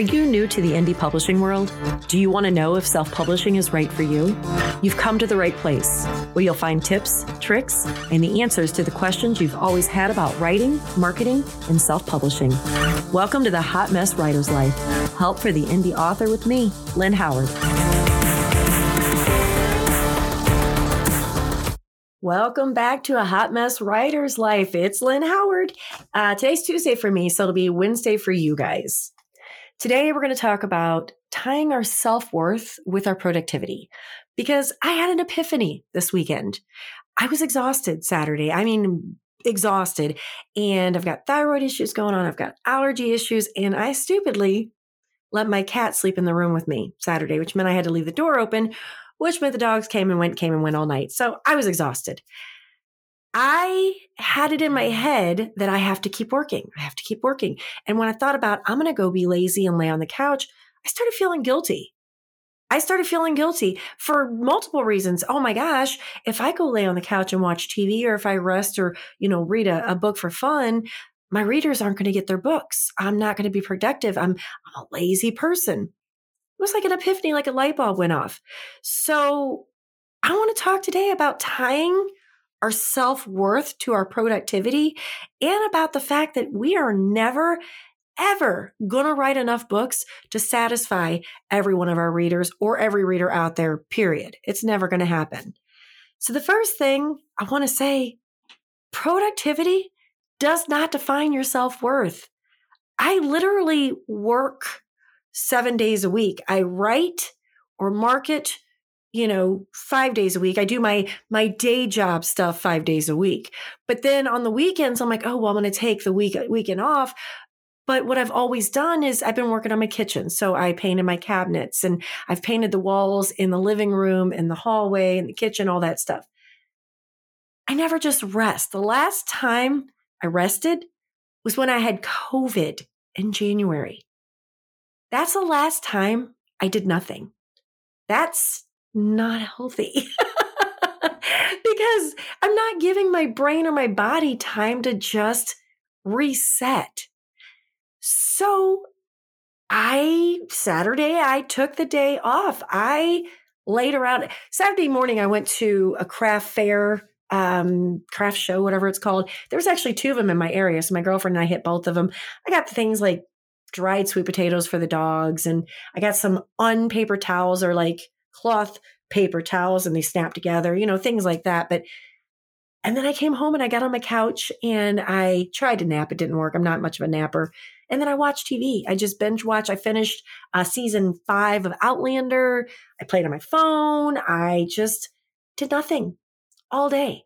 Are you new to the indie publishing world? Do you want to know if self publishing is right for you? You've come to the right place, where you'll find tips, tricks, and the answers to the questions you've always had about writing, marketing, and self publishing. Welcome to the Hot Mess Writer's Life. Help for the indie author with me, Lynn Howard. Welcome back to a Hot Mess Writer's Life. It's Lynn Howard. Uh, today's Tuesday for me, so it'll be Wednesday for you guys. Today, we're going to talk about tying our self worth with our productivity because I had an epiphany this weekend. I was exhausted Saturday. I mean, exhausted. And I've got thyroid issues going on, I've got allergy issues, and I stupidly let my cat sleep in the room with me Saturday, which meant I had to leave the door open, which meant the dogs came and went, came and went all night. So I was exhausted. I had it in my head that I have to keep working. I have to keep working. And when I thought about, I'm going to go be lazy and lay on the couch, I started feeling guilty. I started feeling guilty for multiple reasons. Oh my gosh, if I go lay on the couch and watch TV or if I rest or, you know, read a, a book for fun, my readers aren't going to get their books. I'm not going to be productive. I'm, I'm a lazy person. It was like an epiphany, like a light bulb went off. So I want to talk today about tying our self worth to our productivity and about the fact that we are never, ever going to write enough books to satisfy every one of our readers or every reader out there, period. It's never going to happen. So, the first thing I want to say productivity does not define your self worth. I literally work seven days a week. I write or market you know 5 days a week i do my my day job stuff 5 days a week but then on the weekends i'm like oh well i'm going to take the week weekend off but what I've always done is I've been working on my kitchen. So I painted my cabinets and I've painted the walls in the living room and the hallway and the kitchen, all that stuff. I never just rest. The last time I rested was when I had COVID in January. That's the last time I did nothing. That's not healthy. because I'm not giving my brain or my body time to just reset. So I, Saturday, I took the day off. I laid around. Saturday morning, I went to a craft fair, um, craft show, whatever it's called. There was actually two of them in my area. So my girlfriend and I hit both of them. I got things like dried sweet potatoes for the dogs, and I got some unpaper towels or like cloth paper towels and they snap together, you know, things like that. But and then I came home and I got on my couch and I tried to nap. It didn't work. I'm not much of a napper. And then I watched TV. I just binge watched. I finished uh, season five of Outlander. I played on my phone. I just did nothing all day.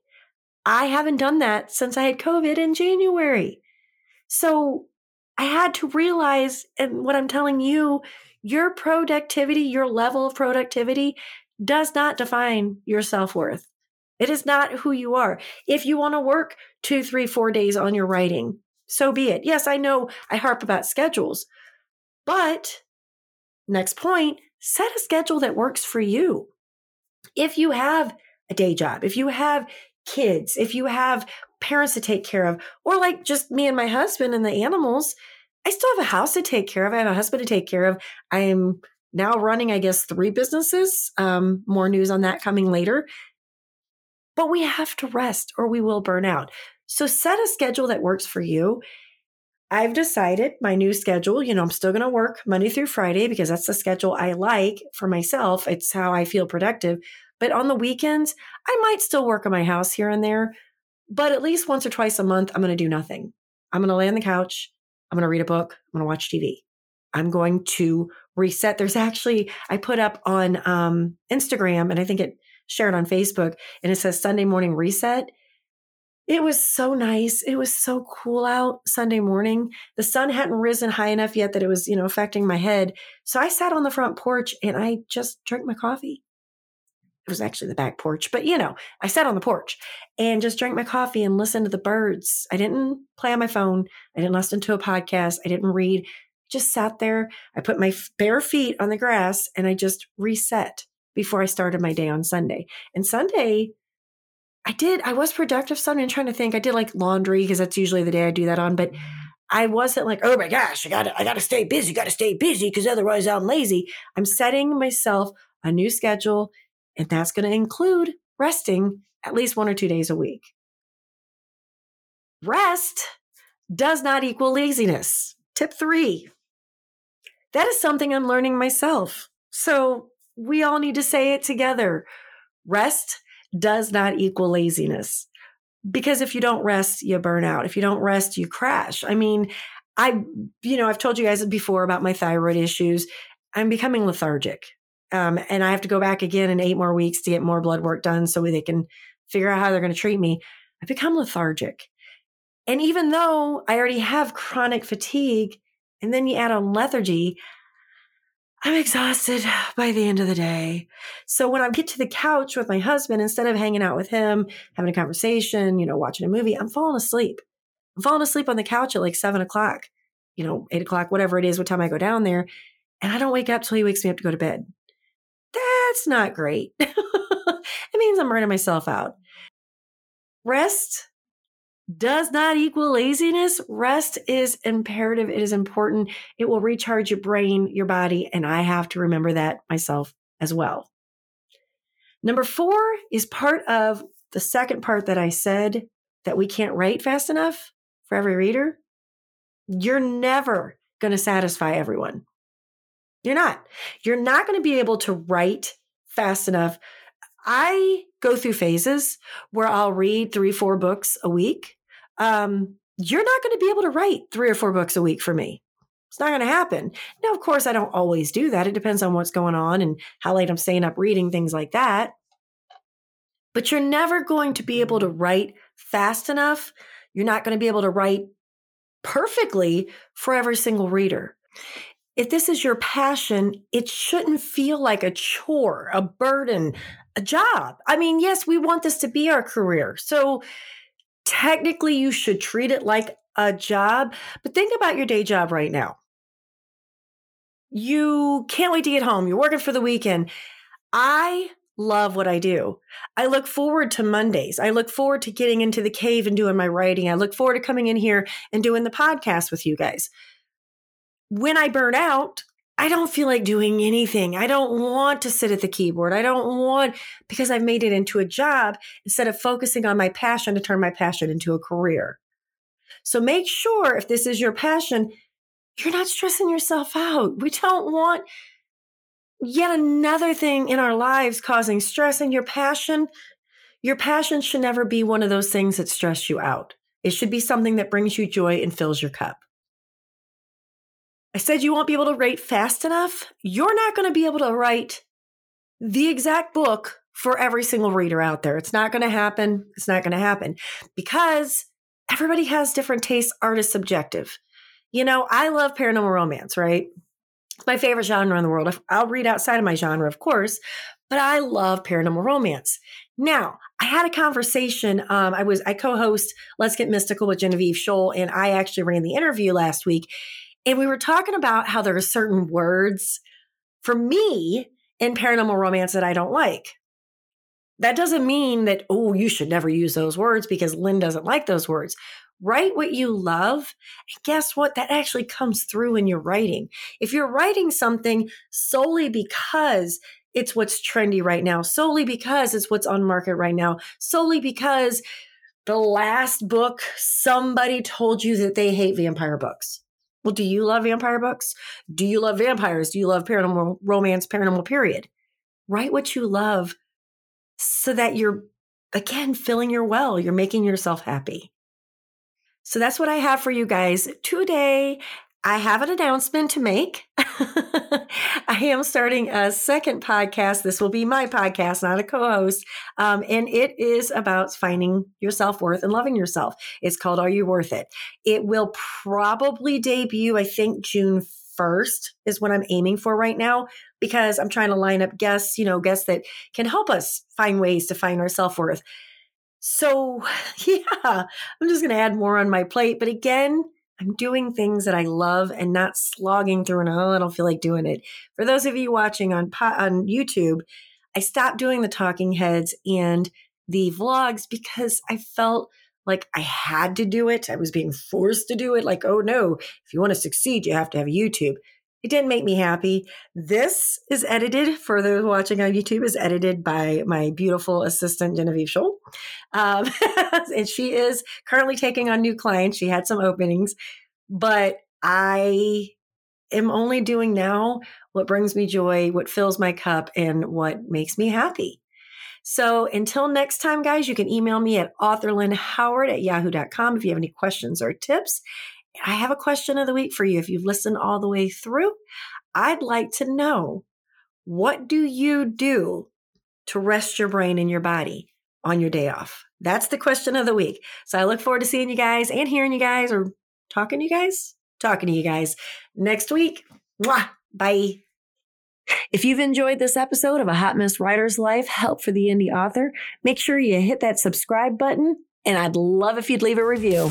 I haven't done that since I had COVID in January. So I had to realize, and what I'm telling you, your productivity, your level of productivity does not define your self worth. It is not who you are. If you want to work two, three, four days on your writing, so be it. Yes, I know I harp about schedules, but next point, set a schedule that works for you. If you have a day job, if you have kids, if you have parents to take care of, or like just me and my husband and the animals, I still have a house to take care of. I have a husband to take care of. I am now running, I guess, three businesses. Um, more news on that coming later. But we have to rest or we will burn out. So set a schedule that works for you. I've decided my new schedule, you know, I'm still going to work Monday through Friday because that's the schedule I like for myself. It's how I feel productive. But on the weekends, I might still work on my house here and there. But at least once or twice a month, I'm going to do nothing. I'm going to lay on the couch. I'm going to read a book. I'm going to watch TV. I'm going to reset. There's actually, I put up on um, Instagram and I think it shared on Facebook and it says Sunday morning reset. It was so nice. It was so cool out Sunday morning. The sun hadn't risen high enough yet that it was, you know, affecting my head. So I sat on the front porch and I just drank my coffee. It was actually the back porch, but you know, I sat on the porch and just drank my coffee and listened to the birds. I didn't play on my phone. I didn't listen to a podcast. I didn't read. Just sat there. I put my bare feet on the grass and I just reset before I started my day on Sunday. And Sunday, I did, I was productive Sunday. I'm trying to think. I did like laundry because that's usually the day I do that on, but I wasn't like, oh my gosh, I gotta, I gotta stay busy, gotta stay busy because otherwise I'm lazy. I'm setting myself a new schedule, and that's going to include resting at least one or two days a week. Rest does not equal laziness. Tip three. That is something I'm learning myself. So we all need to say it together. Rest does not equal laziness. Because if you don't rest, you burn out. If you don't rest, you crash. I mean, I, you know, I've told you guys before about my thyroid issues. I'm becoming lethargic. Um, and I have to go back again in eight more weeks to get more blood work done so they can figure out how they're going to treat me. I become lethargic. And even though I already have chronic fatigue, and then you add on lethargy, I'm exhausted by the end of the day. So when I get to the couch with my husband, instead of hanging out with him, having a conversation, you know, watching a movie, I'm falling asleep. I'm falling asleep on the couch at like seven o'clock, you know, eight o'clock, whatever it is, what time I go down there. And I don't wake up till he wakes me up to go to bed. That's not great. it means I'm burning myself out. Rest does not equal laziness. Rest is imperative. It is important. It will recharge your brain, your body. And I have to remember that myself as well. Number four is part of the second part that I said that we can't write fast enough for every reader. You're never going to satisfy everyone. You're not. You're not going to be able to write fast enough I go through phases where I'll read three, four books a week. Um, you're not going to be able to write three or four books a week for me. It's not going to happen. Now, of course, I don't always do that. It depends on what's going on and how late I'm staying up reading, things like that. But you're never going to be able to write fast enough. You're not going to be able to write perfectly for every single reader if this is your passion, it shouldn't feel like a chore, a burden, a job. I mean, yes, we want this to be our career. So technically, you should treat it like a job. But think about your day job right now. You can't wait to get home. You're working for the weekend. I love what I do. I look forward to Mondays. I look forward to getting into the cave and doing my writing. I look forward to coming in here and doing the podcast with you guys when I burn out, I don't feel like doing anything. I don't want to sit at the keyboard. I don't want, because I've made it into a job instead of focusing on my passion to turn my passion into a career. So make sure if this is your passion, you're not stressing yourself out. We don't want yet another thing in our lives causing stress and your passion. Your passion should never be one of those things that stress you out. It should be something that brings you joy and fills your cup. I said you won't be able to write fast enough. You're not going to be able to write the exact book for every single reader out there. It's not going to happen. It's not going to happen because everybody has different tastes. Art is subjective. You know, I love paranormal romance, right? It's my favorite genre in the world. I'll read outside of my genre, of course, but I love paranormal romance. Now, I had a conversation. Um, I was I co-host Let's Get Mystical with Genevieve Scholl, and I actually ran the interview last week. And we were talking about how there are certain words for me in paranormal romance that I don't like. That doesn't mean that, oh, you should never use those words because Lynn doesn't like those words. Write what you love. And guess what? That actually comes through in your writing. If you're writing something solely because it's what's trendy right now, solely because it's what's on market right now, solely because the last book somebody told you that they hate vampire books well, do you love vampire books? Do you love vampires? Do you love paranormal romance, paranormal period? Write what you love so that you're, again, filling your well. You're making yourself happy. So that's what I have for you guys today. I have an announcement to make. I am starting a second podcast. This will be my podcast, not a co host. Um, and it is about finding your self worth and loving yourself. It's called Are You Worth It? It will probably debut, I think, June 1st is what I'm aiming for right now because I'm trying to line up guests, you know, guests that can help us find ways to find our self worth. So, yeah, I'm just going to add more on my plate. But again, I'm doing things that I love and not slogging through and oh, I don't feel like doing it. For those of you watching on on YouTube, I stopped doing the talking heads and the vlogs because I felt like I had to do it. I was being forced to do it. Like, oh no, if you want to succeed, you have to have YouTube. It didn't make me happy. This is edited for those watching on YouTube. is edited by my beautiful assistant Genevieve Scholl, um, and she is currently taking on new clients. She had some openings, but I am only doing now what brings me joy, what fills my cup, and what makes me happy. So until next time, guys, you can email me at authorlynhoward at yahoo.com if you have any questions or tips. I have a question of the week for you. If you've listened all the way through, I'd like to know what do you do to rest your brain and your body on your day off? That's the question of the week. So I look forward to seeing you guys and hearing you guys or talking to you guys, talking to you guys next week. Mwah. Bye. If you've enjoyed this episode of A Hot Mess Writer's Life Help for the Indie Author, make sure you hit that subscribe button, and I'd love if you'd leave a review.